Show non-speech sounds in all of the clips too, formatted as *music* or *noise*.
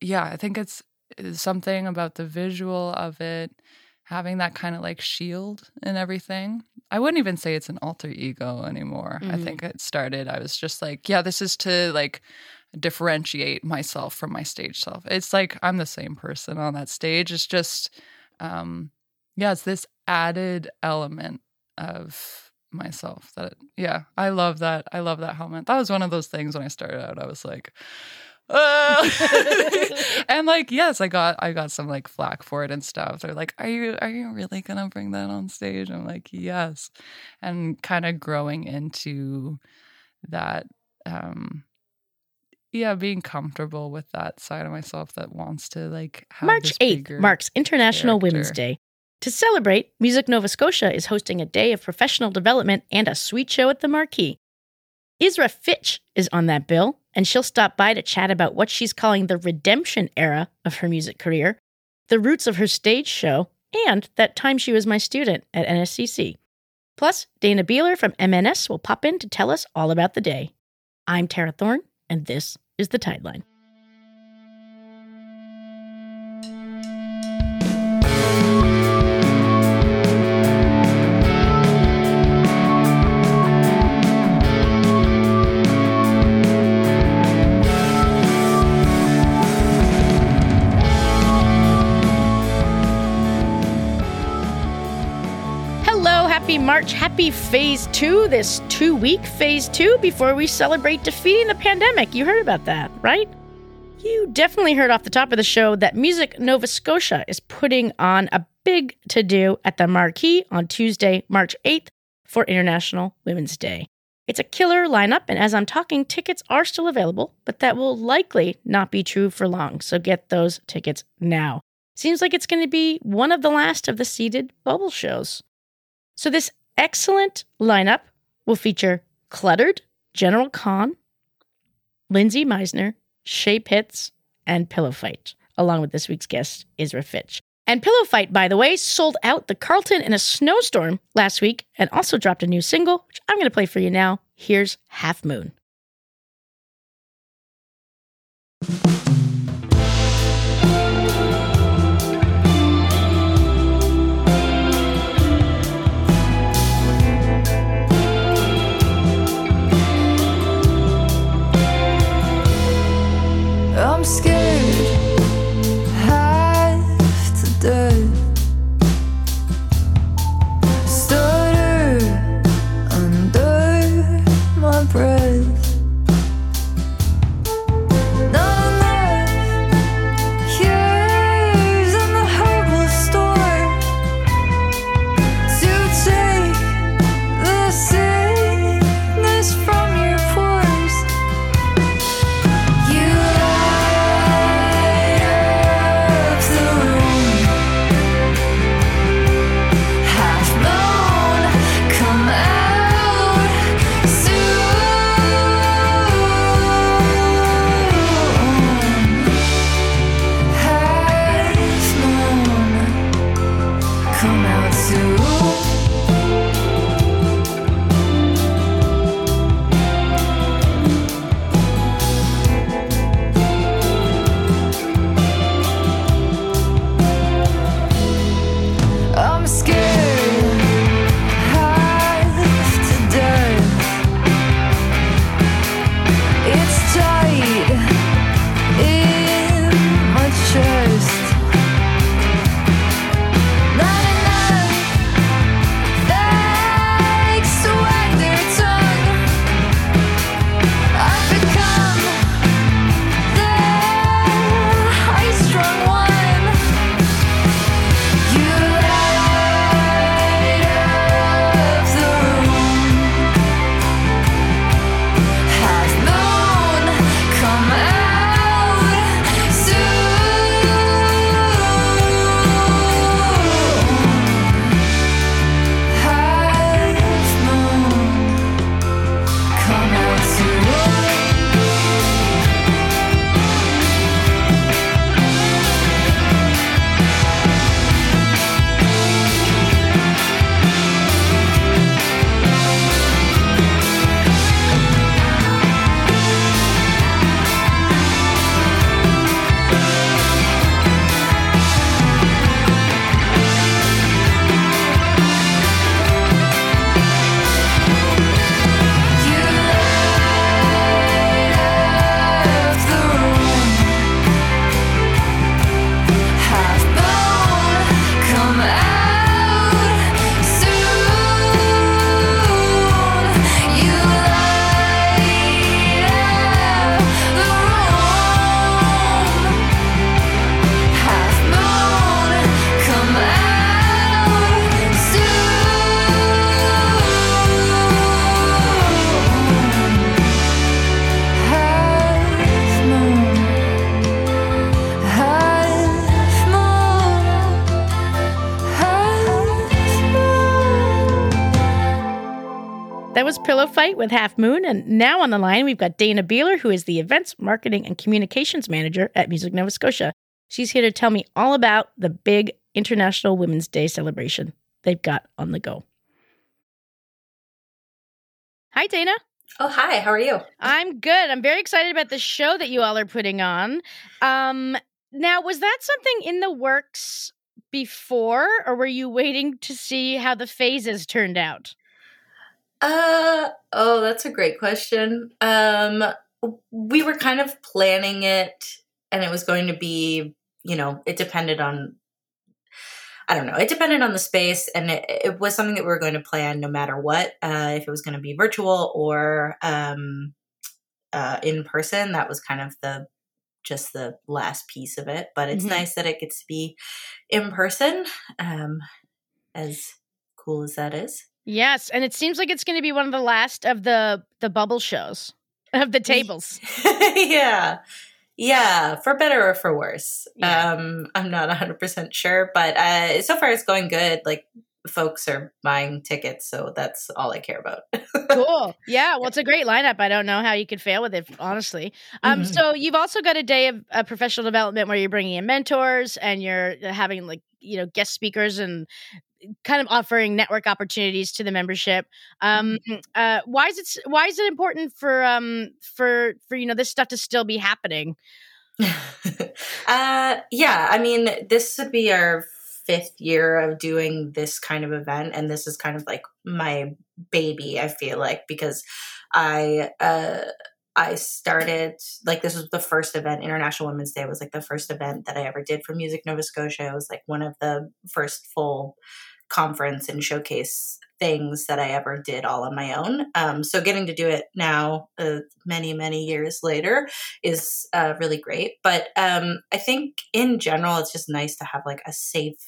yeah, I think it's, it's something about the visual of it, having that kind of like shield and everything. I wouldn't even say it's an alter ego anymore. I Mhm. think it started, I was just like, yeah, this is to like differentiate myself from my stage self. It's like I'm the same person on that stage. It's just, um, yeah, it's this added element of myself that, yeah, I love that. I love that helmet. That was one of those things when I started out. I was like, uh, *laughs* and like yes i got i got some like flack for it and stuff they're like are you are you really gonna bring that on stage i'm like yes and kind of growing into that um yeah being comfortable with that side of myself that wants to like have March this 8th marks International Women's. Day. To celebrate, Music Nova Scotia is hosting a day of professional development and a sweet show at the Marquee. Isra Fitch is on that bill, and she'll stop by to chat about what she's calling the redemption era of her music career, the roots of her stage show, and that time she was my student at NSCC. Plus, Dana Beeler from MNS will pop in to tell us all about the day. I'm Tara Thorne, and this is the Tideline. Happy phase two, this two week phase two before we celebrate defeating the pandemic. You heard about that, right? You definitely heard off the top of the show that Music Nova Scotia is putting on a big to do at the Marquee on Tuesday, March 8th for International Women's Day. It's a killer lineup, and as I'm talking, tickets are still available, but that will likely not be true for long, so get those tickets now. Seems like it's going to be one of the last of the seated bubble shows. So, this excellent lineup will feature Cluttered, General Khan, Lindsay Meisner, Shay Pitts, and Pillow Fight, along with this week's guest, Isra Fitch. And Pillow Fight, by the way, sold out the Carlton in a snowstorm last week and also dropped a new single, which I'm going to play for you now. Here's Half Moon. Pillow Fight with Half Moon. And now on the line, we've got Dana Beeler, who is the Events Marketing and Communications Manager at Music Nova Scotia. She's here to tell me all about the big International Women's Day celebration they've got on the go. Hi, Dana. Oh, hi. How are you? I'm good. I'm very excited about the show that you all are putting on. Um, now, was that something in the works before, or were you waiting to see how the phases turned out? Uh oh, that's a great question. Um we were kind of planning it and it was going to be, you know, it depended on I don't know. It depended on the space, and it, it was something that we were going to plan no matter what. Uh, if it was going to be virtual or um, uh, in person, that was kind of the just the last piece of it. But it's Mhm. nice that it gets to be in person, um, as cool as that is. Yes, and it seems like it's going to be one of the last of the the bubble shows *laughs* of the tables. *laughs* yeah. Yeah, for better or for worse. Yeah. Um, I'm not 100% sure, but uh, so far it's going good. Like, folks are buying tickets, so that's all I care about. cool. *laughs* Yeah, well, it's a great lineup. I don't know how you could fail with it, honestly. Um, Mhm. so you've also got a day of uh, professional development where you're bringing in mentors and you're having like you know guest speakers and kind of offering network opportunities to the membership. Um, uh, why is it why is it important for um for for you know this stuff to still be happening? *laughs* uh, yeah, I mean, this would be our fifth year of doing this kind of event, and this is kind of like my baby. I feel like because I uh, I started like this was the first event. International Women's Day was like the first event that I ever did for Music Nova Scotia. It was like one of the first full conference and showcase things that I ever did all on my own. Um, so getting to do it now, uh, many many years later, is uh, really great. But um, I think in general, it's just nice to have like a safe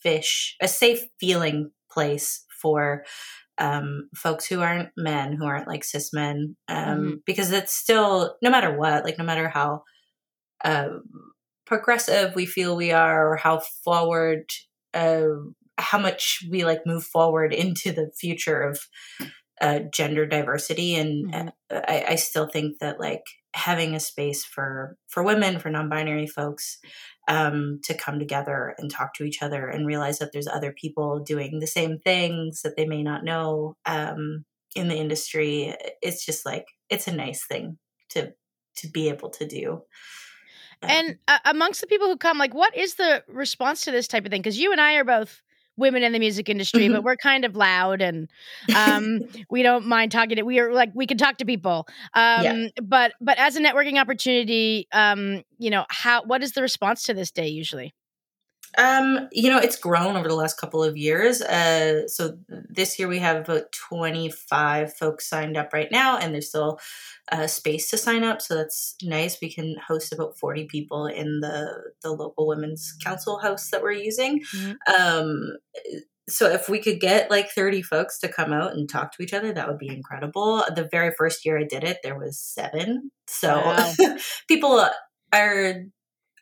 fish, a safe feeling place for um, folks who aren't men, who aren't like cis men, um, because it's still no matter what, like no matter how um, progressive we feel we are, or how forward. Uh, how much we like move forward into the future of uh, gender diversity and Mhm. uh, I, I still think that like having a space for for women for non-binary folks um, to come together and talk to each other and realize that there's other people doing the same things that they may not know um, in the industry it's just like it's a nice thing to to be able to do Um, And uh, amongst the people who come, like, what is the response to this type of thing? Because you and I are both women in the music industry, but we're kind of loud and um, *laughs* we don't mind talking to. We are like we can talk to people, um, Yeah. but but as a networking opportunity, um, you know, how what is the response to this day usually? Um, you know, it's grown over the last couple of years. Uh, so this year we have about 25 folks signed up right now, and there's still uh, space to sign up. So that's nice. We can host about 40 people in the, the local women's council house that we're using. Mhm. Um, so if we could get like 30 folks to come out and talk to each other, that would be incredible. The very first year I did it, there was seven. So Wow. *laughs* people are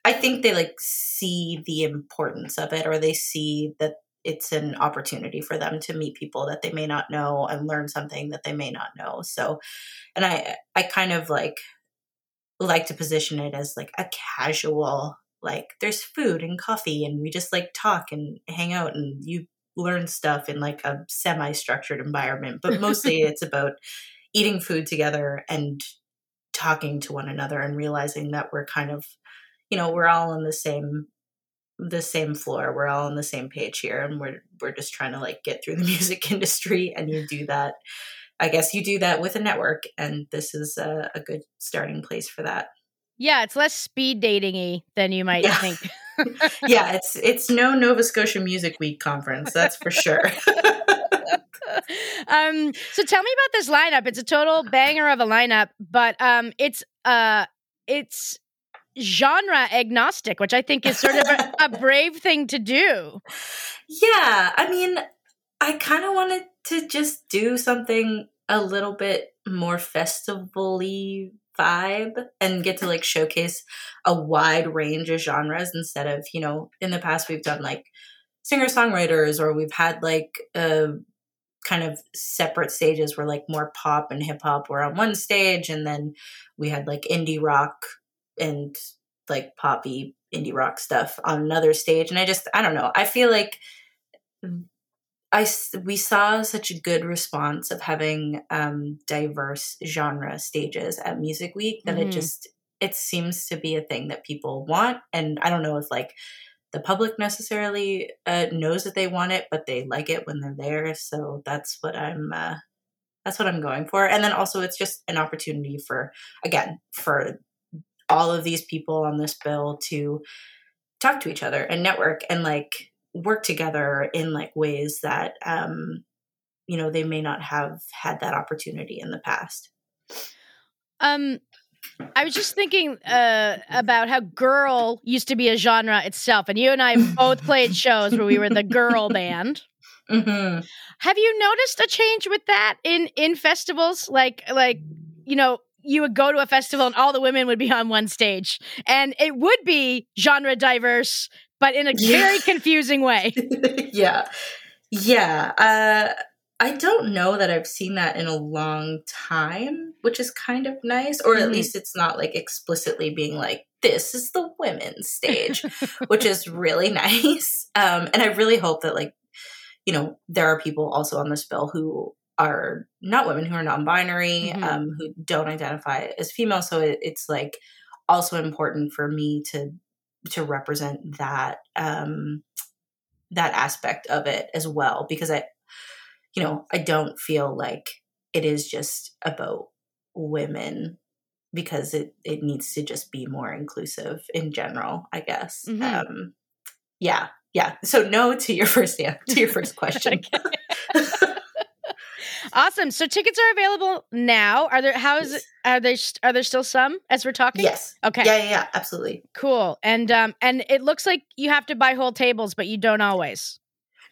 I think they like see the importance of it or they see that it's an opportunity for them to meet people that they may not know and learn something that they may not know. So and I I kind of like like to position it as like a casual like there's food and coffee and we just like talk and hang out and you learn stuff in like a semi-structured environment but mostly *laughs* it's about eating food together and talking to one another and realizing that we're kind of you know we're all on the same the same floor we're all on the same page here and we're we're just trying to like get through the *laughs* music industry and you do that i guess you do that with a network and this is a, a good starting place for that Yeah, it's less speed dating-y than you might Yeah. think. *laughs* yeah it's it's no nova scotia music week conference that's for sure *laughs* um, so tell me about this lineup. It's a total banger of a lineup, but um, it's uh, it's genre agnostic, which I think is sort of a, *laughs* a brave thing to do. Yeah, I mean, I kind of wanted to just do something a little bit more festival-y vibe and get to like showcase a wide range of genres instead of, you know, in the past we've done like singer-songwriters or we've had like uh kind of separate stages where like more pop and hip hop were on one stage and then we had like indie rock and like poppy indie rock stuff on another stage and i just i don't know i feel like i we saw such a good response of having um, diverse genre stages at Music Week that Mhm. it just it seems to be a thing that people want, and I don't know if like the public necessarily uh, knows that they want it, but they like it when they're there. So that's what I'm uh, that's what I'm going for, and then also it's just an opportunity for again for all of these people on this bill to talk to each other and network and like work together in like ways that um you know they may not have had that opportunity in the past Um, I was just thinking uh, about how girl used to be a genre itself, and you and I both played *laughs* shows where we were the girl band. hmm Have you noticed a change with that in in festivals? Like like you know, you would go to a festival and all the women would be on one stage, and it would be genre diverse, but in a Yeah. very confusing way. *laughs* yeah yeah uh i don't know that i've seen that in a long time which is kind of nice or at Mhm. least it's not like explicitly being like this is the women's stage *laughs* which is really nice um and i really hope that like you know there are people also on this bill who are not women who are non-binary Mhm. um who don't identify as female. So it, it's like also important for me to to represent that um that aspect of it as well because i you know i don't feel like it is just about women because it it needs to just be more inclusive in general i guess. Mhm. um yeah yeah. So no to your first yeah to your first *laughs* question Awesome. So tickets are available now. Are there? How is it? Are there? Are there still some as we're talking? yes Okay. yeah yeah yeah absolutely Cool. And um and it looks like you have to buy whole tables, but you don't always.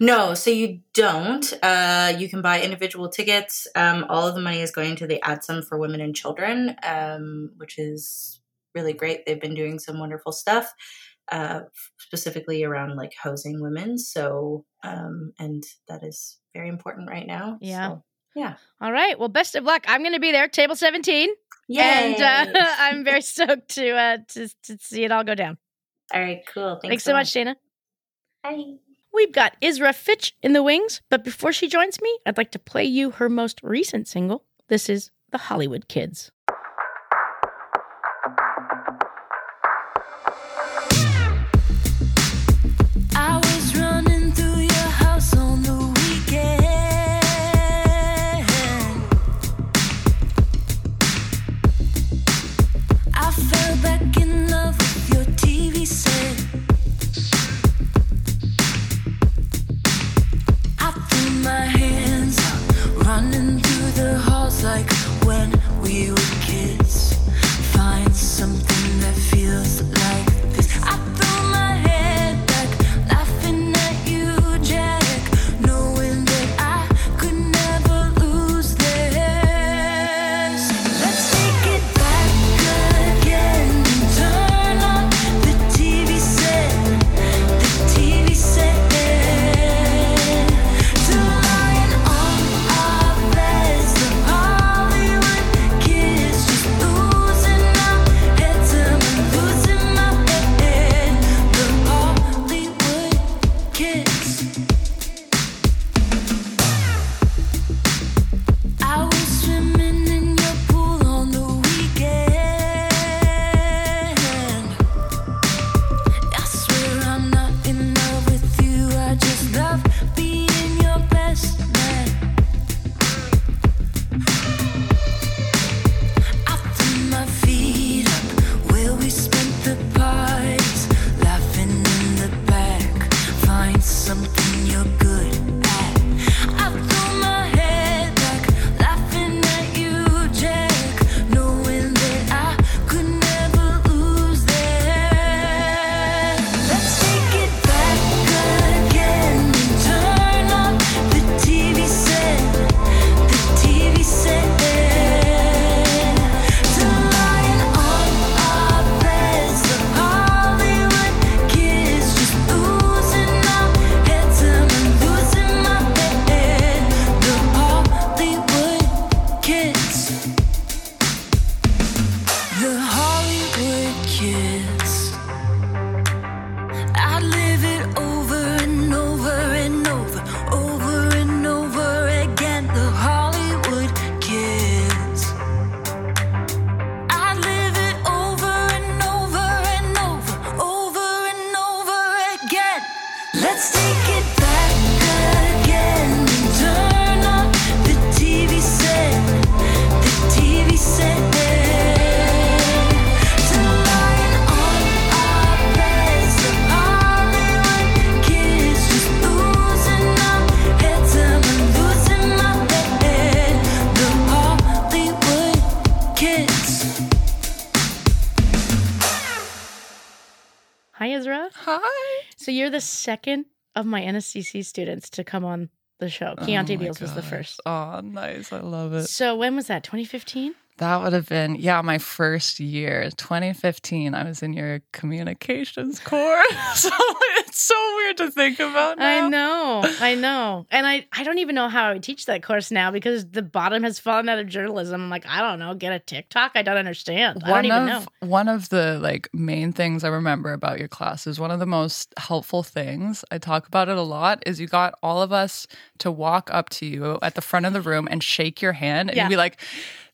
No, so you don't. Uh, you can buy individual tickets. Um, all of the money is going to the ADSUM for Women and Children, um, which is really great. They've been doing some wonderful stuff, uh, specifically around like housing women. So, um, and that is very important right now. Yeah. So, yeah. All right. Well, best of luck. I'm going to be there, table 17, Yay! and uh, *laughs* I'm very stoked to uh to, to see it all go down. all right, cool. Thanks, Thanks so much, Dana. Bye. We've got Isra Fitch in the wings, but before she joins me, I'd like to play you her most recent single. This is The Hollywood Kids. Second of my NSCC students to come on the show. Keonte Oh Beals was the first. Oh, nice. I love it. So when was that? 2015? That would have been, yeah, my first year, 2015. I was in your communications *laughs* course. so *laughs* it's so weird to think about now. I know, I know, and I I don't even know how I would teach that course now because the bottom has fallen out of journalism. I'm like, I don't know, get a TikTok. I don't understand. I One don't even of know. one of the like main things I remember about your class is one of the most helpful things. I talk about it a lot. Is you got all of us to walk up to you at the front of the room and shake your hand and Yeah. be like,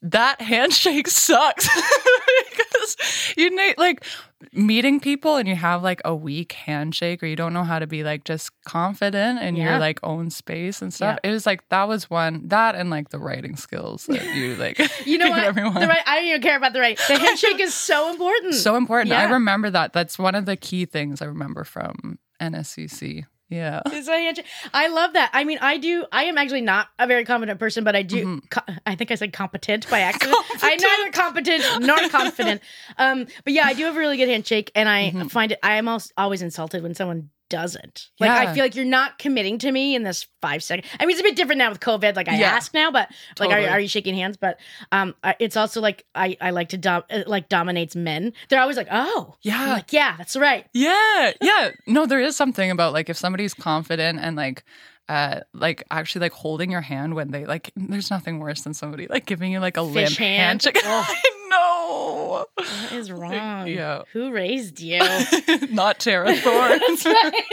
"That handshake sucks," *laughs* because you need like meeting people and you have like a weak handshake or you don't know how to be like just confident in Yeah. your like own space and stuff. It was like that was one that and like the writing skills that *laughs* you like. *laughs* You know what? Everyone. The right, I don't even care about the right. The handshake is so important. So important. I remember that. That's one of the key things I remember from NSCC. Yeah. Is a handshake. I love that. I mean, I do. I am actually not a very confident person, but I do. Mm-hmm. co- I think I said competent by accident. I'm neither competent nor confident. *laughs* Um, but yeah, I do have a really good handshake, and I Mm-hmm. find it. I am also always insulted when someone doesn't. Like I feel like you're not committing to me in this five second. I mean, it's a bit different now with COVID. Like I Yeah. ask now, but like, Totally. are, are you shaking hands? But um, I- it's also like I I like to dom- uh, like dominates men. They're always like, oh, Yeah. Like yeah, that's right. Yeah. Yeah. No, there is something about like if somebody's confident and like uh like actually like holding your hand when they like there's nothing worse than somebody like giving you like a limp Fish hand. handshake. *laughs* Know. What is *laughs* wrong? Yeah. Who raised you? *laughs* Not Tara Thorne. *laughs* That's right.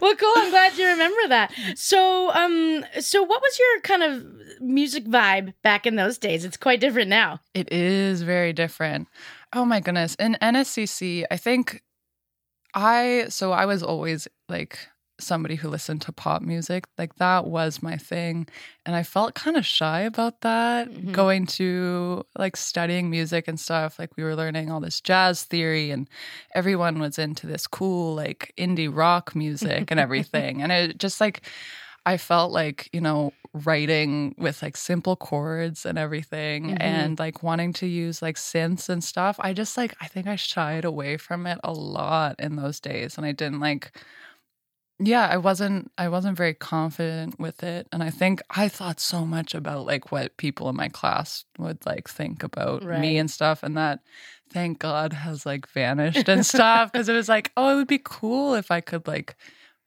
well, cool. I'm glad you remember that. So, um, so what was your kind of music vibe back in those days? It's quite different now. It is very different. Oh my goodness. In NSCC, I think I so I was always like somebody who listened to pop music. Like that was my thing. And I felt kind of shy about that Mhm. going to like studying music and stuff. Like we were learning all this jazz theory and everyone was into this cool like indie rock music and everything. and it just like I felt like, you know, writing with like simple chords and everything Mhm. and like wanting to use like synths and stuff. I just like, I think I shied away from it a lot in those days. And I didn't like, yeah, I wasn't, I wasn't very confident with it. And I think I thought so much about like what people in my class would like think about Right. me and stuff. And that, thank God, has like vanished and stuff. *laughs* Cause it was like, oh, it would be cool if I could like,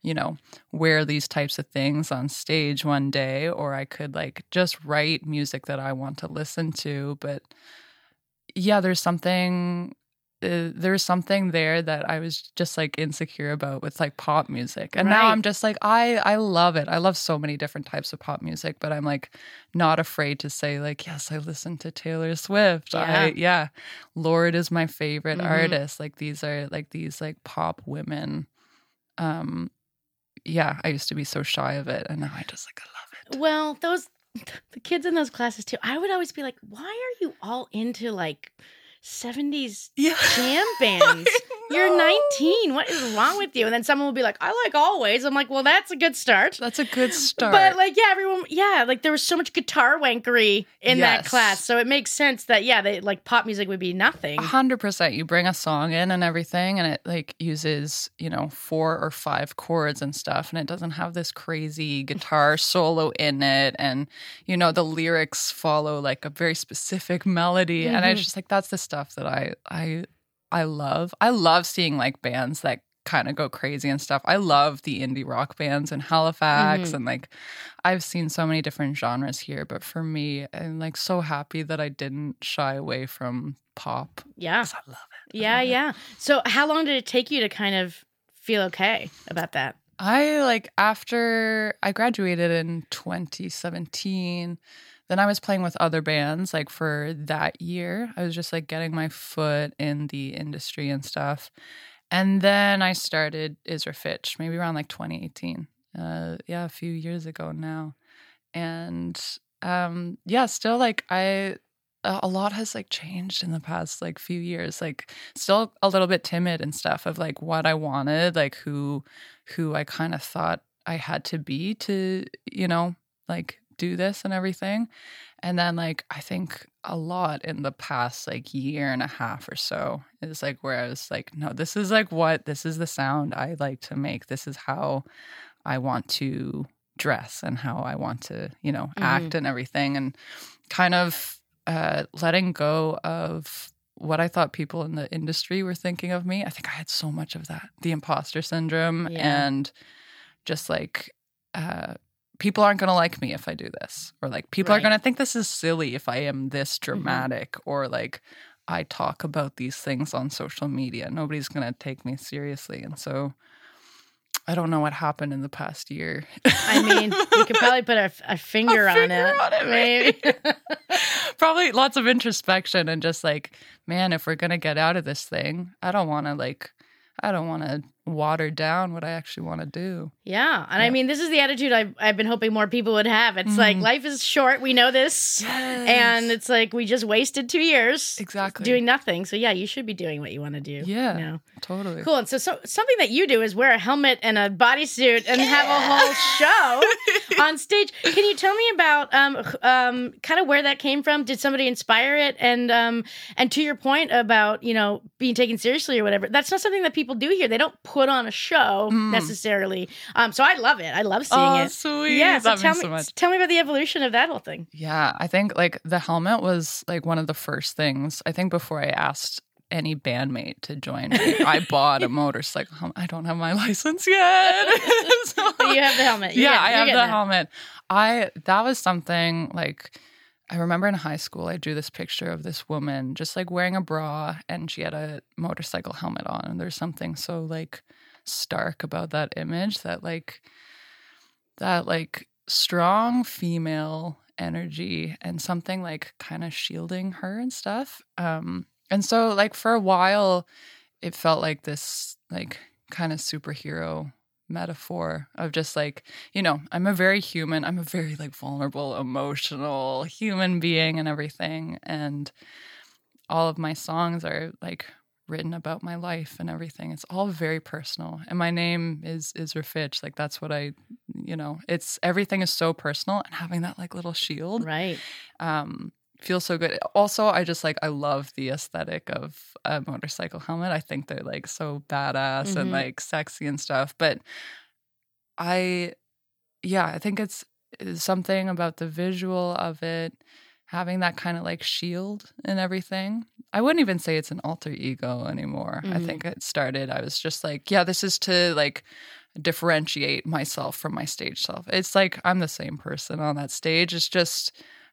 you know, wear these types of things on stage one day, or I could like just write music that I want to listen to. But yeah, there's something. Uh, there's something there that I was just like insecure about with like pop music. And now I'm just like I I love it. I love so many different types of pop music, but I'm like not afraid to say like yes, I listen to Taylor Swift. I Yeah. yeah. Lorde is my favorite Mhm. artist. Like these are like these like pop women. Um yeah, I used to be so shy of it and now I just like I love it. Well, those the kids in those classes too. I would always be like, why are you all into like 70s Yeah. jam *laughs* bands? You're 19. What is wrong with you? And then someone will be like, I like always. I'm like, well, that's a good start. That's a good start. But like, yeah, everyone, yeah, like there was so much guitar wankery in that class, so it makes sense that yeah, they like pop music would be nothing. Hundred percent. You bring a song in and everything, and it like uses you know four or five chords and stuff, and it doesn't have this crazy guitar *laughs* solo in it, and you know the lyrics follow like a very specific melody, and Mhm. it's just like that's the stuff that I I I love. I love seeing like bands that kind of go crazy and stuff. I love the indie rock bands in Halifax Mhm. and like I've seen so many different genres here, but for me, I'm like so happy that I didn't shy away from pop. Yeah, I love it. Yeah, love it. yeah. So how long did it take you to kind of feel okay about that? I like after I graduated in 2017, then I was playing with other bands like for that year. I was just like getting my foot in the industry and stuff. And then I started Isra Fitch maybe around like 2018. Uh yeah, a few years ago now. And um yeah, still like I, a lot has like changed in the past like few years like still a little bit timid and stuff of like what i wanted like who who i kind of thought i had to be to you know like do this and everything and then like i think a lot in the past like year and a half or so. is like where I was like, no, this is like what this is the sound I like to make. This is how I want to dress and how I want to, you know, act and everything. And kind of uh, letting go of what I thought people in the industry were thinking of me. I think I had so much of that the imposter syndrome Yeah. and just like, uh, people aren't going to like me if I do this, or like people Right. Mm-hmm. are going to think this is silly if I am this dramatic, or like I talk about these things on social media. Nobody's going to take me seriously. And so I don't know what happened in the past year. I mean, you could probably put a, *laughs* a finger, on finger it. on it, maybe. *laughs* Probably lots of introspection and just like, man, if we're gonna get out of this thing, I don't want to like, I don't want to water down what I actually want to do. yeah. And I mean, this is the attitude I've, I've been hoping more people would have. It's like Mhm. life is short. We know this. And it's like we just wasted two years exactly doing nothing. So, yeah, you should be doing what you want to do. Yeah. You know? totally Cool. And so, so something that you do is wear a helmet and a bodysuit and have a whole show *laughs* on stage. Can you tell me about um um kind of where that came from? Did somebody inspire it? And um and to your point about you know being taken seriously or whatever, that's not something that people do here. They don't put on a show Mm. necessarily. Um, so I love it. I love seeing Oh, it. sweet. Yeah. So That tell me so much. tell me about the evolution of that whole thing. Yeah, I think like the helmet was like one of the first things. I think before I asked any bandmate to join me, I *laughs* bought a motorcycle helmet. I don't have my *laughs* license yet. *laughs* So- you have the helmet. You're yeah, getting- I have the that. helmet. I that was something like I remember in high school I drew this picture of this woman just like wearing a bra and she had a motorcycle helmet on and there's something so like stark about that image that like that like strong female energy and something like kind of shielding her and stuff. Um and so like for a while it felt like this like kind of superhero metaphor of just like you know i'm a very human i'm a very like vulnerable emotional human being and everything and all of my songs are like written about my life and everything it's all very personal and my name is is Fitch like that's what I you know it's everything is so personal and having that like little shield Right. um feels so good. Also i just like i love the aesthetic of a motorcycle helmet. I think they're like so badass and Mhm. like sexy and stuff but i yeah i think it's, something about the visual of it having that kind of like shield and everything. I wouldn't even say it's an alter ego anymore. I Mhm. think it started i was just like yeah this is to like differentiate myself from my stage self. It's like i'm the same person on that stage. It's just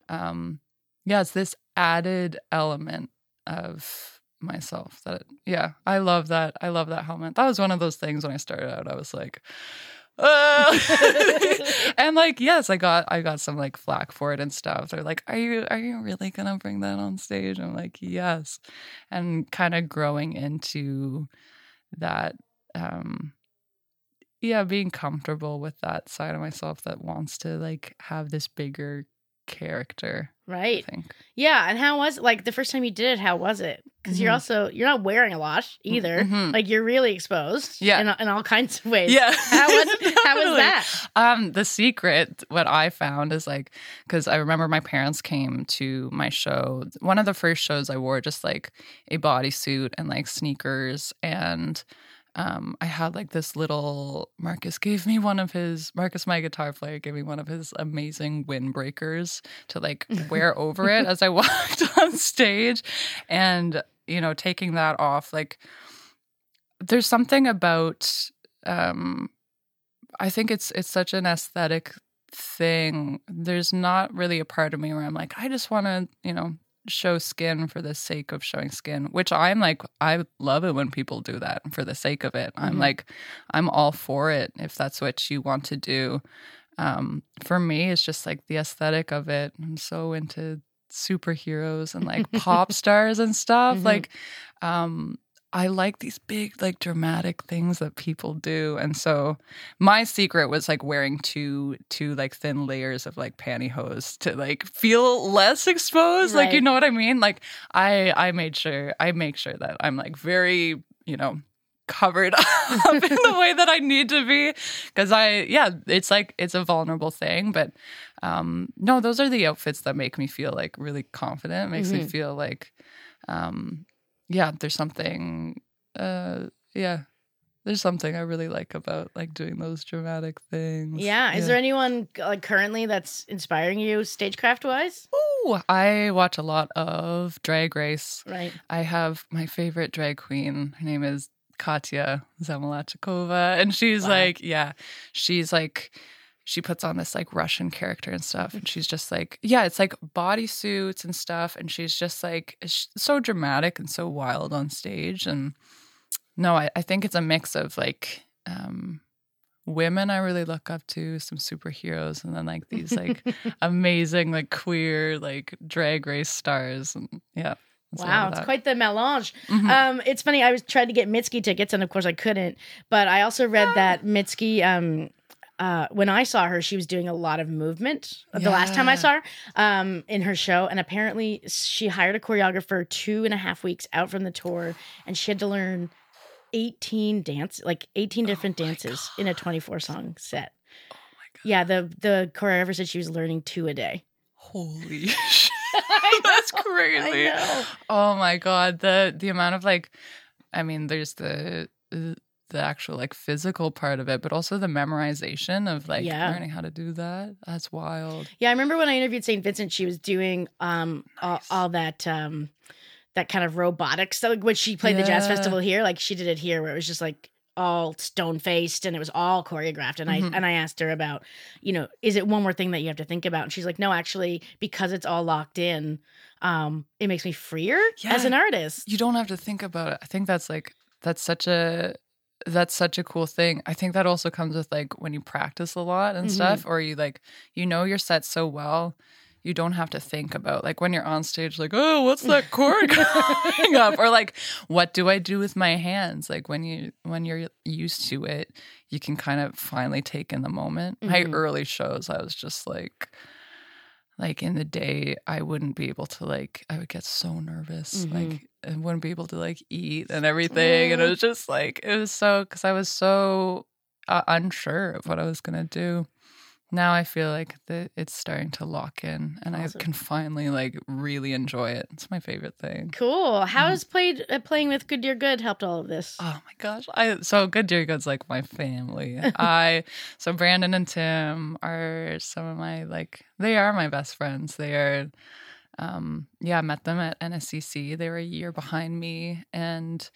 um yeah it's this added element of myself that yeah i love that i love that helmet. That was one of those things when i started out i was like *laughs* and like yes i got i got some like flack for it and stuff. They're like are you are you really gonna bring that on stage? I'm like yes. And kind of growing into that um yeah being comfortable with that side of myself that wants to like have this bigger character Right. i think Yeah, and how was it? Like the first time you did it, how was it? Because you're Mhm. also you're not wearing a lot either. Mhm. Like you're really exposed. Yeah. in, in all kinds of ways. yeah How was *laughs* how was that? Um, the secret, what I found is like, because I remember my parents came to my show. One of the first shows I wore just like a bodysuit and like sneakers, and um, I had like this little. Marcus gave me one of his. Marcus, my guitar player, gave me one of his amazing windbreakers to like *laughs* wear over it as I *laughs* walked on stage, and you know, taking that off, like, there's something about. Um, I think it's it's such an aesthetic thing. There's not really a part of me where I'm like, I just want to, you know, show skin for the sake of showing skin, which I'm like, I love it when people do that for the sake of it. I'm Mhm. like, I'm all for it if that's what you want to do. Um, for me, it's just like the aesthetic of it. I'm so into superheroes and like pop *laughs* stars and stuff. Mhm. Like, um, I like these big, like dramatic things that people do. And so my secret was like wearing two two like thin layers of like pantyhose to like feel less exposed. Like you know what I mean? Like I I made sure I make sure that I'm like very, you know, covered *laughs* up in the way that I need to be because I yeah it's like it's a vulnerable thing but um no those are the outfits that make me feel like really confident makes me Mhm. feel like um yeah there's something uh yeah there's something I really like about like doing those dramatic things Yeah. Is there anyone like currently that's inspiring you stagecraft wise? Ooh, I watch a lot of Drag Race Right. I have my favorite drag queen. Her name is Katya Zamolodchikova. And she's Wow. like, yeah, she's like, she puts on this like Russian character and stuff. And she's just like, yeah, it's like bodysuits and stuff. And she's just like, it's so dramatic and so wild on stage. And no, I, I think it's a mix of like, um, women I really look up to, some superheroes, and then like these like *laughs* amazing like queer like drag race stars and yeah lot Wow, it's quite the melange. Mhm. Um, it's funny. I was trying to get Mitski tickets, and of course I couldn't. But I also read that Mitski, um, uh, when I saw her, she was doing a lot of movement. The last time I saw her, um, in her show, and apparently she hired a choreographer two and a half weeks out from the tour, and she had to learn eighteen dance, like eighteen different Oh dances in a twenty-four song set. oh my god. Yeah, the the choreographer said she was learning two a day. holy *laughs* *laughs* shit. *laughs* That's crazy. oh my god. The the amount of like i mean there's the the actual like physical part of it but also the memorization of like Yeah. learning how to do that that's wild Yeah, I remember when I interviewed St. Vincent, she was doing um all, Nice. all that um that kind of robotics. So like when she played the jazz festival here, like she did it here where it was just like all stone faced and it was all choreographed. And Mhm. I and I asked her about, you know, is it one more thing that you have to think about? And she's like, no, actually, because it's all locked in, um, it makes me freer as an artist. you don't have to think about it. I think that's like that's such a that's such a cool thing. I think that also comes with like when you practice a lot and Mhm. stuff or you like you know your set so well, you don't have to think about like when you're on stage like, "Oh, what's that *laughs* chord coming up?" or like, "What do I do with my hands?" Like when you when you're used to it, you can kind of finally take in the moment. My Mhm. early shows, I was just like like in the day i wouldn't be able to like i would get so nervous Mhm. like i wouldn't be able to like eat and everything and it was just like it was so because i was so uh, unsure of what i was gonna do now i feel like the, it's starting to lock in and Awesome. i can finally like really enjoy it it's my favorite thing Cool. How has played uh, playing with Good Dear Good helped all of this? Oh my gosh. I so good dear good's like my family. I so Brandon and Tim are some of my like they are my best friends. They are um yeah, I met them at NSCC. They were a year behind me and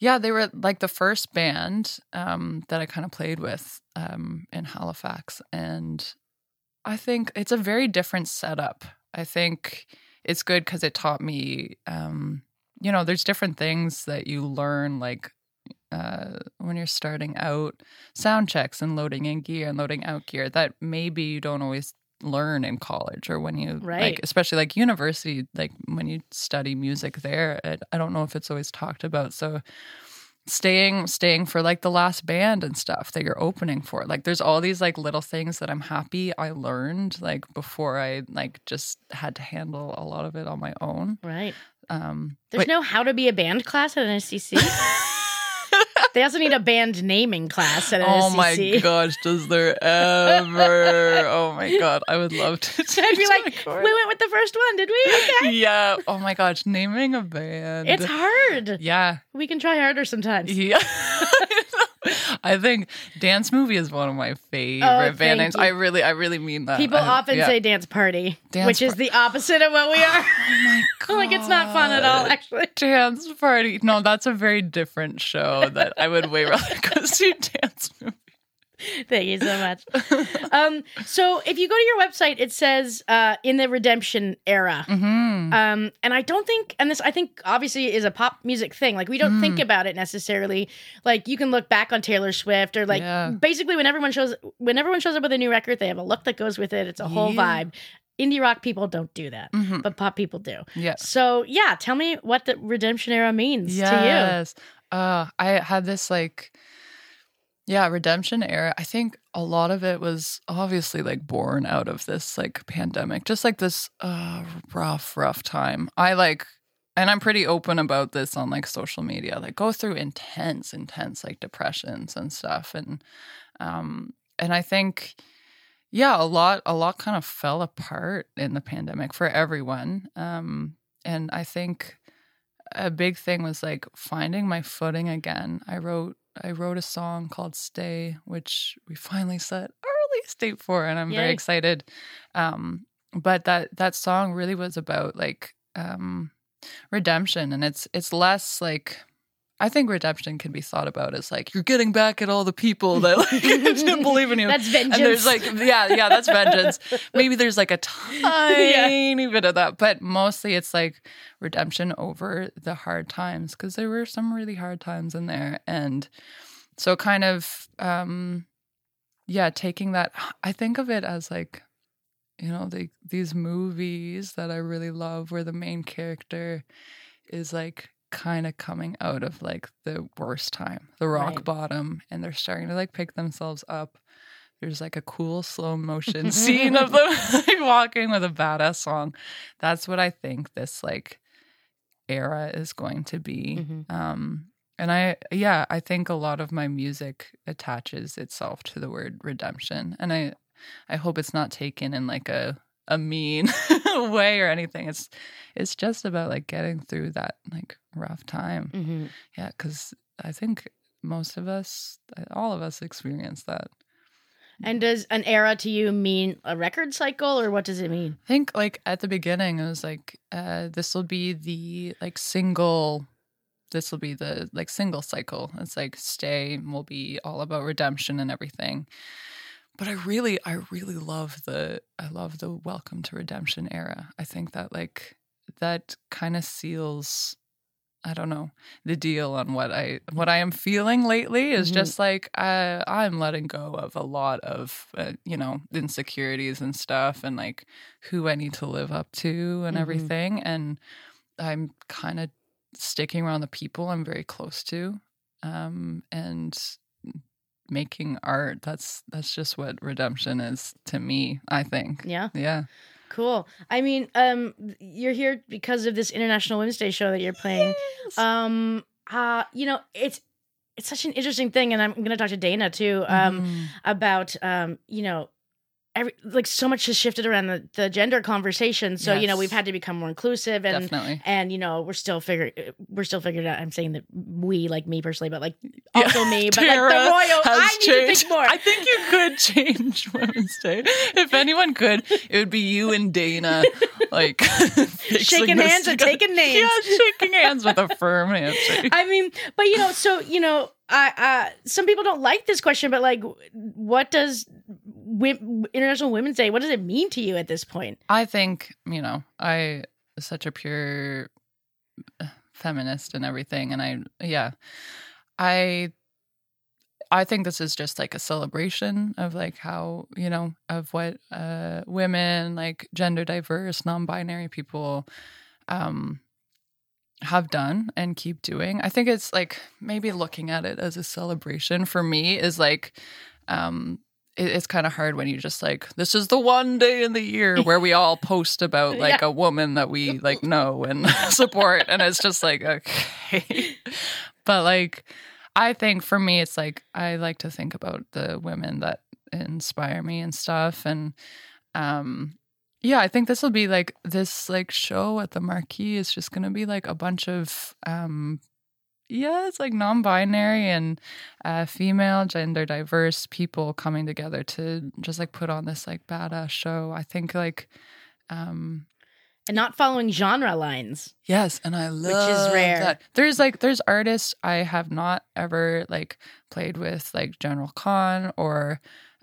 yeah, they were like the first band um that I kind of played with um in Halifax and I think it's a very different setup. I think it's good cuz it taught me um you know, there's different things that you learn, like uh, when you're starting out, sound checks and loading in gear and loading out gear that maybe you don't always learn in college or when you Right. like, especially like university, like when you study music there. It, I don't know if it's always talked about. So staying staying for like the last band and stuff that you're opening for like there's all these like little things that i'm happy i learned like before i like just had to handle a lot of it on my own Right. um There's no how to be a band class at NSCC. *laughs* they also need a band naming class at. Oh my gosh, does there ever? oh my god, I would love to. *laughs* I'd be like, we went with the first one, did we? Okay. yeah. Oh my gosh, naming a band. It's hard. yeah. We can try harder sometimes. Yeah. *laughs* I think dance movie is one of my favorite Oh, band names. you. I really, I really mean that. People I- often yeah. say dance party, Dance which is the opposite of what we are. "Oh my *laughs* god!" like it's not fun at all, actually. Dance party. No, that's a very different show that I would way rather go see *laughs* dance movie. *laughs* Thank you so much. um, so if you go to your website, it says uh, in the redemption era. Mm-hmm. Um, and I don't think, and this I think obviously is a pop music thing. Like we don't Mm. think about it necessarily. Like you can look back on Taylor Swift or like Yeah. basically when everyone shows when everyone shows up with a new record, they have a look that goes with it. It's a whole Yeah. vibe. Indie rock people don't do that, Mhm. but pop people do. Yes. So yeah, tell me what the redemption era means to you. Yes. Uh, I had this like, yeah, redemption era. I think a lot of it was obviously like born out of this like pandemic, just like this uh, rough, rough time. I like, and I'm pretty open about this on like social media. Like go through intense, intense like depressions and stuff, and um, and I think yeah, a lot a lot kind of fell apart in the pandemic for everyone. Um, and I think a big thing was like finding my footing again. I wrote I wrote a song called Stay, which we finally set our release date for, and I'm very excited. Um, but that that song really was about like um, redemption, and it's it's less like I think redemption can be thought about as like you're getting back at all the people that like *laughs* didn't believe in you. That's vengeance. And there's like, yeah, yeah, that's vengeance. *laughs* Maybe there's like a tiny bit of that, but mostly it's like redemption over the hard times because there were some really hard times in there. And so, kind of, um, yeah, taking that, I think of it as like, you know, the, these movies that I really love where the main character is like kind of coming out of like the worst time, the rock Right. bottom, and they're starting to like pick themselves up. There's like a cool slow motion *laughs* scene of them like walking with a badass song. That's what I think this like era is going to be. Mhm. Um and I yeah, I think a lot of my music attaches itself to the word redemption. And I I hope it's not taken in like a a mean *laughs* way or anything. It's it's just about like getting through that like rough time. Mhm. Yeah, cuz I think most of us all of us experience that. And does an era to you mean a record cycle, or what does it mean? I think like at the beginning it was like uh this will be the like single this will be the like single cycle. It's like stay will be all about redemption and everything. But I really I really love the I love the welcome to redemption era. I think that like that kind of seals I don't know the deal on what I what I am feeling lately is Mhm. just like I I'm letting go of a lot of uh, you know insecurities and stuff and like who I need to live up to and Mhm. everything and I'm kind of sticking around the people I'm very close to um and making art that's that's just what redemption is to me I think Yeah, yeah cool. I mean, um, you're here because of this International Women's Day show that you're playing. Um, uh, you know, it's it's such an interesting thing, and I'm going to talk to Dana too. Um, Mhm. about um you know every like so much has shifted around the, the gender conversation so you know we've had to become more inclusive and definitely and you know we're still figuring we're still figuring out i'm saying that we like me personally but like *laughs* Yeah. also me but like the royal i need to think more I think you could *laughs* change Women's Day. If anyone could, it would be you and Dana, *laughs* like Shaking hands and taking names. Yeah, shaking hands with a firm handshake. I mean, but you know, so you know, I uh, some people don't like this question, but like, what does Wi- International Women's Day? What does it mean to you at this point? I think you know I such a pure uh, feminist and everything, and I yeah, I I think this is just like a celebration of like how you know of what uh, women like gender diverse, non-binary people um, have done and keep doing. I think it's like maybe looking at it as a celebration for me is like um it's kind of hard when you just like this is the one day in the year *laughs* where we all post about like Yeah. a woman that we like know and *laughs* support and it's just like okay *laughs* but like i think for me it's like i like to think about the women that inspire me and stuff and um yeah i think this will be like this like show at the marquee is just gonna be like a bunch of um yeah it's like non-binary and uh female gender diverse people coming together to just like put on this like badass show i think like um And not following genre lines. Yes, and I love which is rare. That. There's like there's artists I have not ever like played with like General Khan or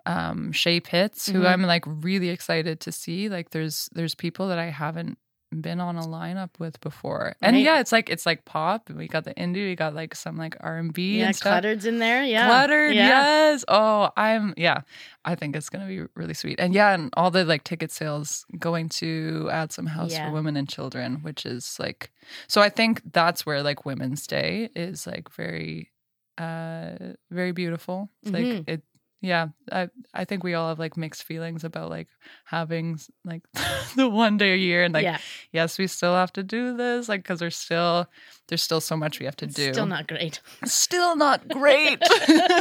um Shay Pitts who Mhm. I'm like really excited to see. Like there's there's people that I haven't been on a lineup with before. And Right. yeah, it's like it's like pop. We got the indie, we got like some like R and B Yeah, and stuff. cluttered's in there. Yeah, Cluttered, Yeah. yes. Oh, I'm yeah. I think it's gonna be really sweet. And yeah, and all the like ticket sales going to Adsum House Yeah. for women and children, which is like so I think that's where like Women's Day is like very uh very beautiful. It's Mhm. like it yeah, I I think we all have like mixed feelings about like having like *laughs* the one day a year and like yeah, yes, we still have to do this like because there's still there's still so much we have to do. still not great. still not *laughs* great.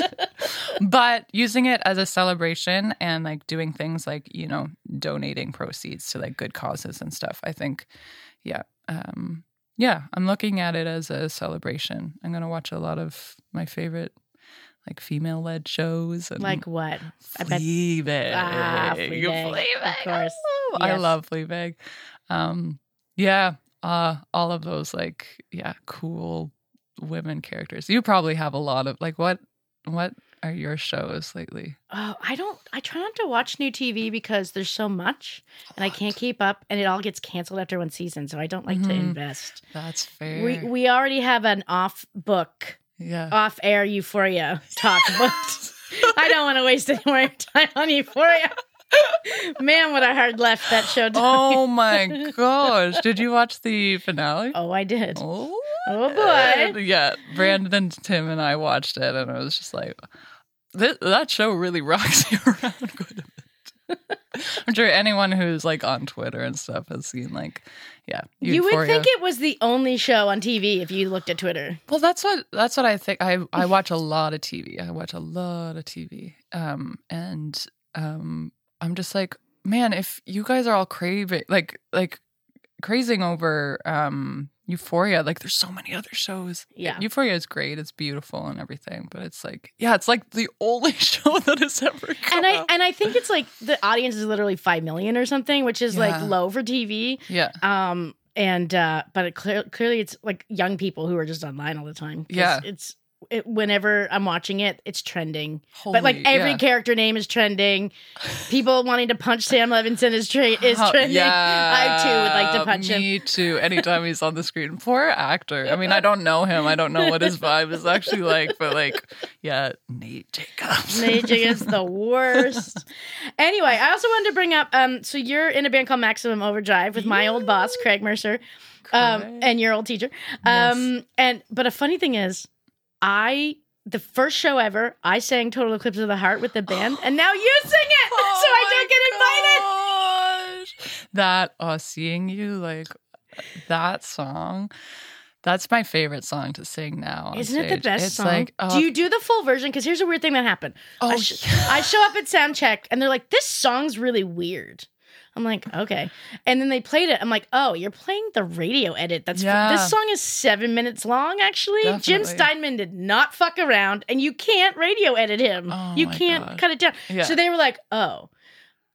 *laughs* but using it as a celebration and like doing things like, you know, donating proceeds to like good causes and stuff. I think, yeah. Um, yeah, I'm looking at it as a celebration. I'm going to watch a lot of my favorite like female led shows and Like what? I bet- Fleabag. Ah, Fleabag, of course. I love, I Yes. love Fleabag. Um, yeah, uh, all of those like yeah, cool women characters. You probably have a lot of like what what are your shows lately? Oh, I don't. I try not to watch new TV because there's so much, and I can't keep up, and it all gets canceled after one season. So I don't like to Mhm. invest. That's fair. We we already have an off book, yeah. off air Euphoria talk but *laughs* I don't want to waste any more time on Euphoria. Man, what a hard left that show. oh my *laughs* gosh! Did you watch the finale? Oh, I did. Oh, Oh, boy. Yeah, Brandon, Tim, and I watched it, and I was just like, "Th- "That show really *laughs* rocks you around quite a bit." I'm sure anyone who's like on Twitter and stuff has seen like, yeah, You would think it was the only show on TV if you looked at Twitter. Well, that's what that's what I think. I I watch a lot of TV. I watch a lot of TV. Um, and um, I'm just like, man, if you guys are all craving like like crazing over um Euphoria, like there's so many other shows. Yeah. Euphoria is great. It's beautiful and everything, but it's like, yeah, it's like the *laughs* only show that has ever come And I out. and I think it's like the audience is literally five million or something, which is like low for TV. yeah. Um, and uh, but it clear, clearly it's like young people who are just online all the time. Yeah. it's it, whenever I'm watching it, it's trending. but like every yeah. character name is trending. *sighs* People wanting to punch Sam Levinson is tra- is trending. *laughs* I too would like to yeah, punch him. Me too. Anytime he's on the screen, poor actor. I mean, I don't know him. I don't know what his vibe is actually like, but like, yeah, Nate Jacobs. *laughs* Nate Jacobs the worst. Anyway, I also wanted to bring up. Um, so you're in a band called Maximum Overdrive with my old boss Craig Mercer, um, and your old teacher. Um, and but a funny thing is, I the first show ever, I sang Total Eclipse of the Heart with the band, and now you sing it, *gasps* so I don't get invited. invited. That uh, seeing you like that song. That's my favorite song to sing now. on Isn't it the best it's song? Like, uh, Do you do the full version? Because here's a weird thing that happened. Oh, I, sh- I show up at sound check and they're like, "This song's really weird." I'm like, "Okay," and then they played it. I'm like, "Oh, you're playing the radio edit. That's Yeah. this song is seven minutes long. Actually, Jim Steinman did not fuck around, and you can't radio edit him. Oh you can't God. cut it down." Yeah. So they were like, "Oh,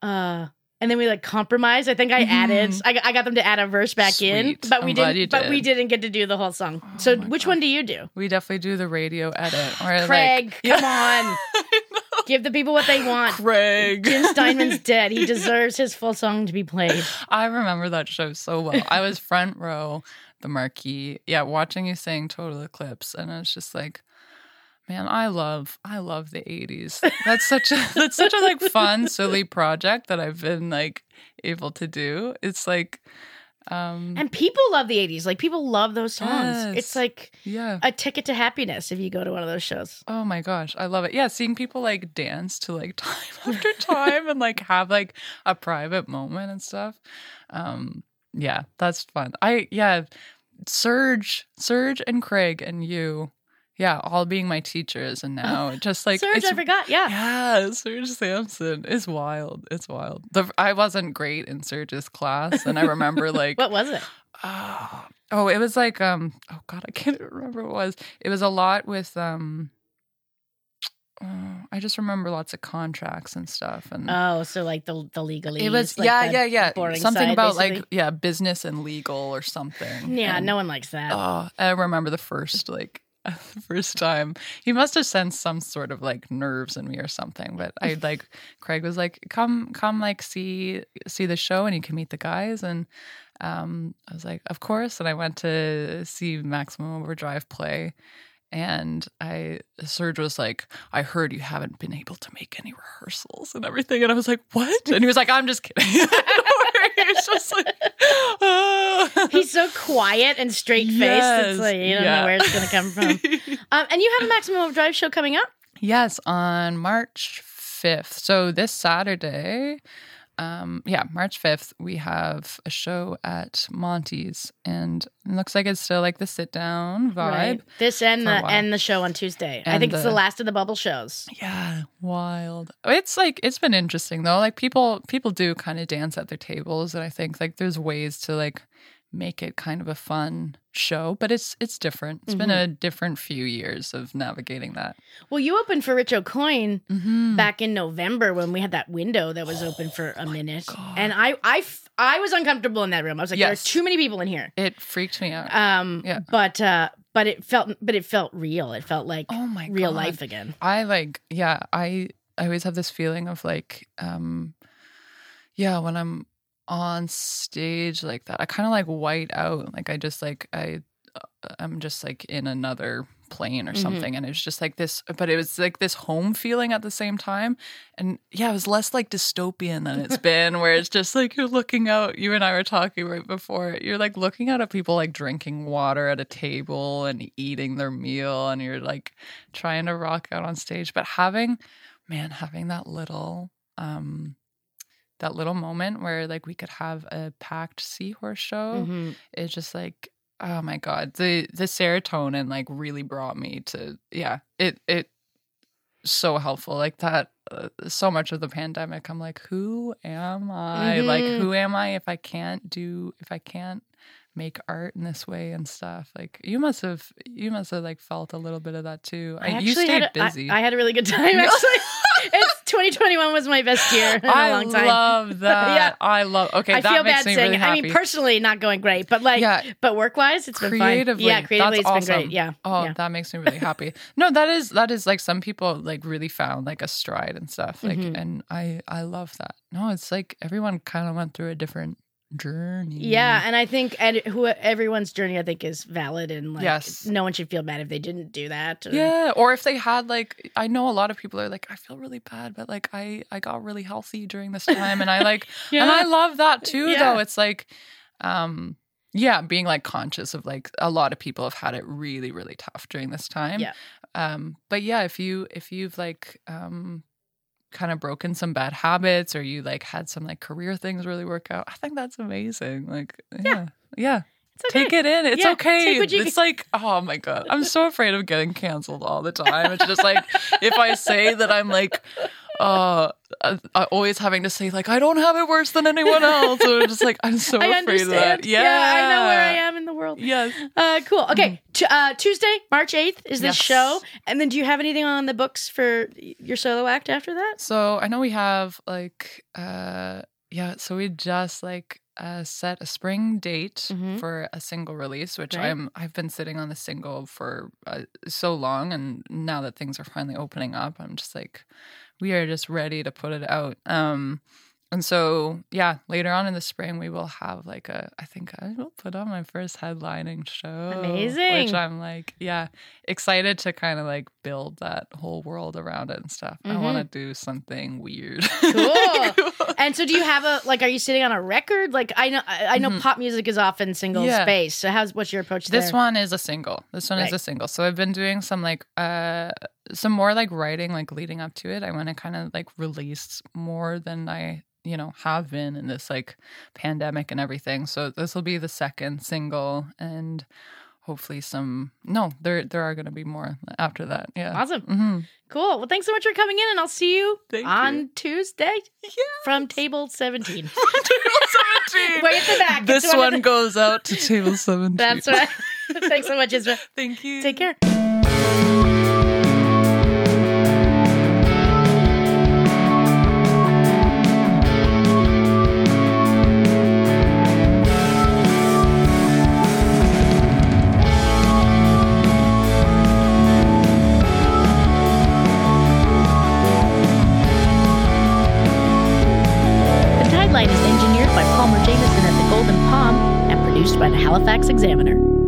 uh." And then we like compromised. I think I added. Mhm. I, got- I got them to add a verse back in, but we I'm glad didn't. you But we did. didn't get to do the whole song. Oh so which God. one do you do? we definitely do the radio edit. Or Craig, like, come on. *laughs* Give the people what they want. *sighs* Craig. Jim Steinman's *laughs* dead. He deserves his full song to be played. I remember that show so well. I was front row, the marquee, yeah, watching you sing Total Eclipse, and it's just like, man, I love, I love the '80s. That's such a, *laughs* that's such a like fun, silly project that I've been like able to do. It's like, um, And people love the 80s. Like, people love those songs. Yes. It's like yeah. a ticket to happiness if you go to one of those shows. Oh my gosh, I love it. Yeah, seeing people like dance to like *laughs* time after time and like have like a private moment and stuff. Um yeah, that's fun. I yeah, Serge, Serge and Craig and you. Yeah, all being my teachers and now *laughs* just like Serge, I forgot. Yeah. yeah, Serge Sampson is wild. It's wild. The, I wasn't great in Serge's class, and I remember *laughs* like What was it? Oh, *sighs* oh, it was like um. Oh God, I can't *laughs* remember what it was. It was a lot with um. oh, I just remember lots of contracts and stuff, and Oh, so like the the legalese. it was like yeah, yeah, yeah, something side, about basically. like yeah, business and legal or something. Yeah, And, no one likes that. Oh, I remember the first like. *laughs* the first time. He must have sensed some sort of like nerves in me or something but i *laughs* like craig was like come come like see see the show and you can meet the guys. And um i was like of course. And i went to see maximum overdrive play and i serge was like i heard you haven't been able to make any rehearsals and everything. And i was like what? And he was like i'm just kidding. *laughs* it's just like ah. He's so quiet and straight faced. Yes, It's like you don't yeah. know where it's going to come from. *laughs* um, and you have a Maximum Overdrive show coming up. Yes, on March 5th. So this Saturday, um, yeah, March 5th, we have a show at Monty's and it looks like it's still like the sit down vibe. Right. This and the and the show on Tuesday. I And think it's the the- last of the bubble shows. Yeah, wild. It's like it's been interesting though. Like people people do kind of dance at their tables and I think like there's ways to like make it kind of a fun show, but it's it's different. It's been a different few years of navigating that. Well, you opened for Rich Aucoin Mm-hmm. back in November when we had that window that was open for a minute, and I, I, f- I was uncomfortable in that room. I was like, there Yes. are too many people in here. It freaked me out. Um, Yeah. but uh, but it felt, but it felt real. It felt like oh my real God. life again. I like yeah, I I always have this feeling of like um yeah, when I'm on stage like that, I kind of like white out. Like I just like I uh, I'm just like in another plane or Mhm. something and it's just like this but it was like this home feeling at the same time and yeah it was less like dystopian than it's *laughs* been where it's just like you're looking out you and i were talking right before you're like looking out at people like drinking water at a table and eating their meal and you're like trying to rock out on stage but having man having that little um that little moment where like we could have a packed seahorse show Mhm. it's just like oh my god the the serotonin like really brought me to yeah it it so helpful like that uh, so much of the pandemic i'm like who am i like Mhm. who am i if i can't do if i can't make art in this way and stuff like you must have you must have like felt a little bit of that too I I, you actually stayed had a, I- busy I, had a really good *laughs* time. Actually, it's 2021 was my best year in a long time. I love *laughs* that. Yeah. I love. Okay, I that feel makes bad me saying. really it. I mean, personally, not going great, but like, yeah, but work wise, it's been fine. creatively, Yeah, creatively, that's it's been great. Yeah. Oh, yeah. that makes me really happy. No, that is that is like some people like really found like a stride and stuff. Like, Mhm. and I I love that. No, it's like everyone kind of went through a different journey. Yeah, and I think and who everyone's journey I think is valid and like Yes. no one should feel bad if they didn't do that. or- Yeah, or if they had like I know a lot of people are like I feel really bad, but like I I got really healthy during this time and I like yeah. *laughs* And I love that too, Yeah. though. It's like, um, yeah, being like conscious of like a lot of people have had it really, really tough during this time. Yeah. Um, but yeah, if you if you've like um kind of broken some bad habits or you like had some like career things really work out, I think that's amazing. Like yeah. Yeah. It's okay. Take it in. It's Yeah, okay. take what you it's like, oh my God. I'm so afraid of getting canceled all the time. It's just like if I say that I'm like uh uh, uh, always having to say like I don't have it worse than anyone else. Or just like I'm so *laughs* I afraid understand. of that. Yeah. I know where I am in the world. Yes. Uh, cool. Okay, T- uh, Tuesday, March eighth is this Yes. show, and then do you have anything on the books for your solo act after that? So I know we have like uh yeah, so we just like uh set a spring date Mhm. for a single release, which Right. I'm I've been sitting on the single for uh, so long and now that things are finally opening up, I'm just like we are just ready to put it out. Um and so yeah, later on in the spring we will have like a I think I will put on my first headlining show. Amazing. Which I'm like, yeah, excited to kind of like build that whole world around it and stuff. I Mhm. want to do something weird. Cool. *laughs* And so, do you have a like? Are you sitting on a record? Like, I know, I I know, Mhm. pop music is often single Yeah. space. So, how's what's your approach there This there? one is a single. This one Right. is a single. So I've been doing some like uh some more like writing like leading up to it. I want to kind of like release more than I you know have been in this like pandemic and everything. So this will be the second single and hopefully some no there there are going to be more after that. Yeah. Awesome. hmm Cool. Well, thanks so much for coming in, and I'll see you Thank on you. Tuesday from table seventeen. *laughs* Table 17. Way at the back. This one one the- goes out to table 17. That's right. *laughs* thanks so much, Isra. Thank you. Take care. Halifax Examiner.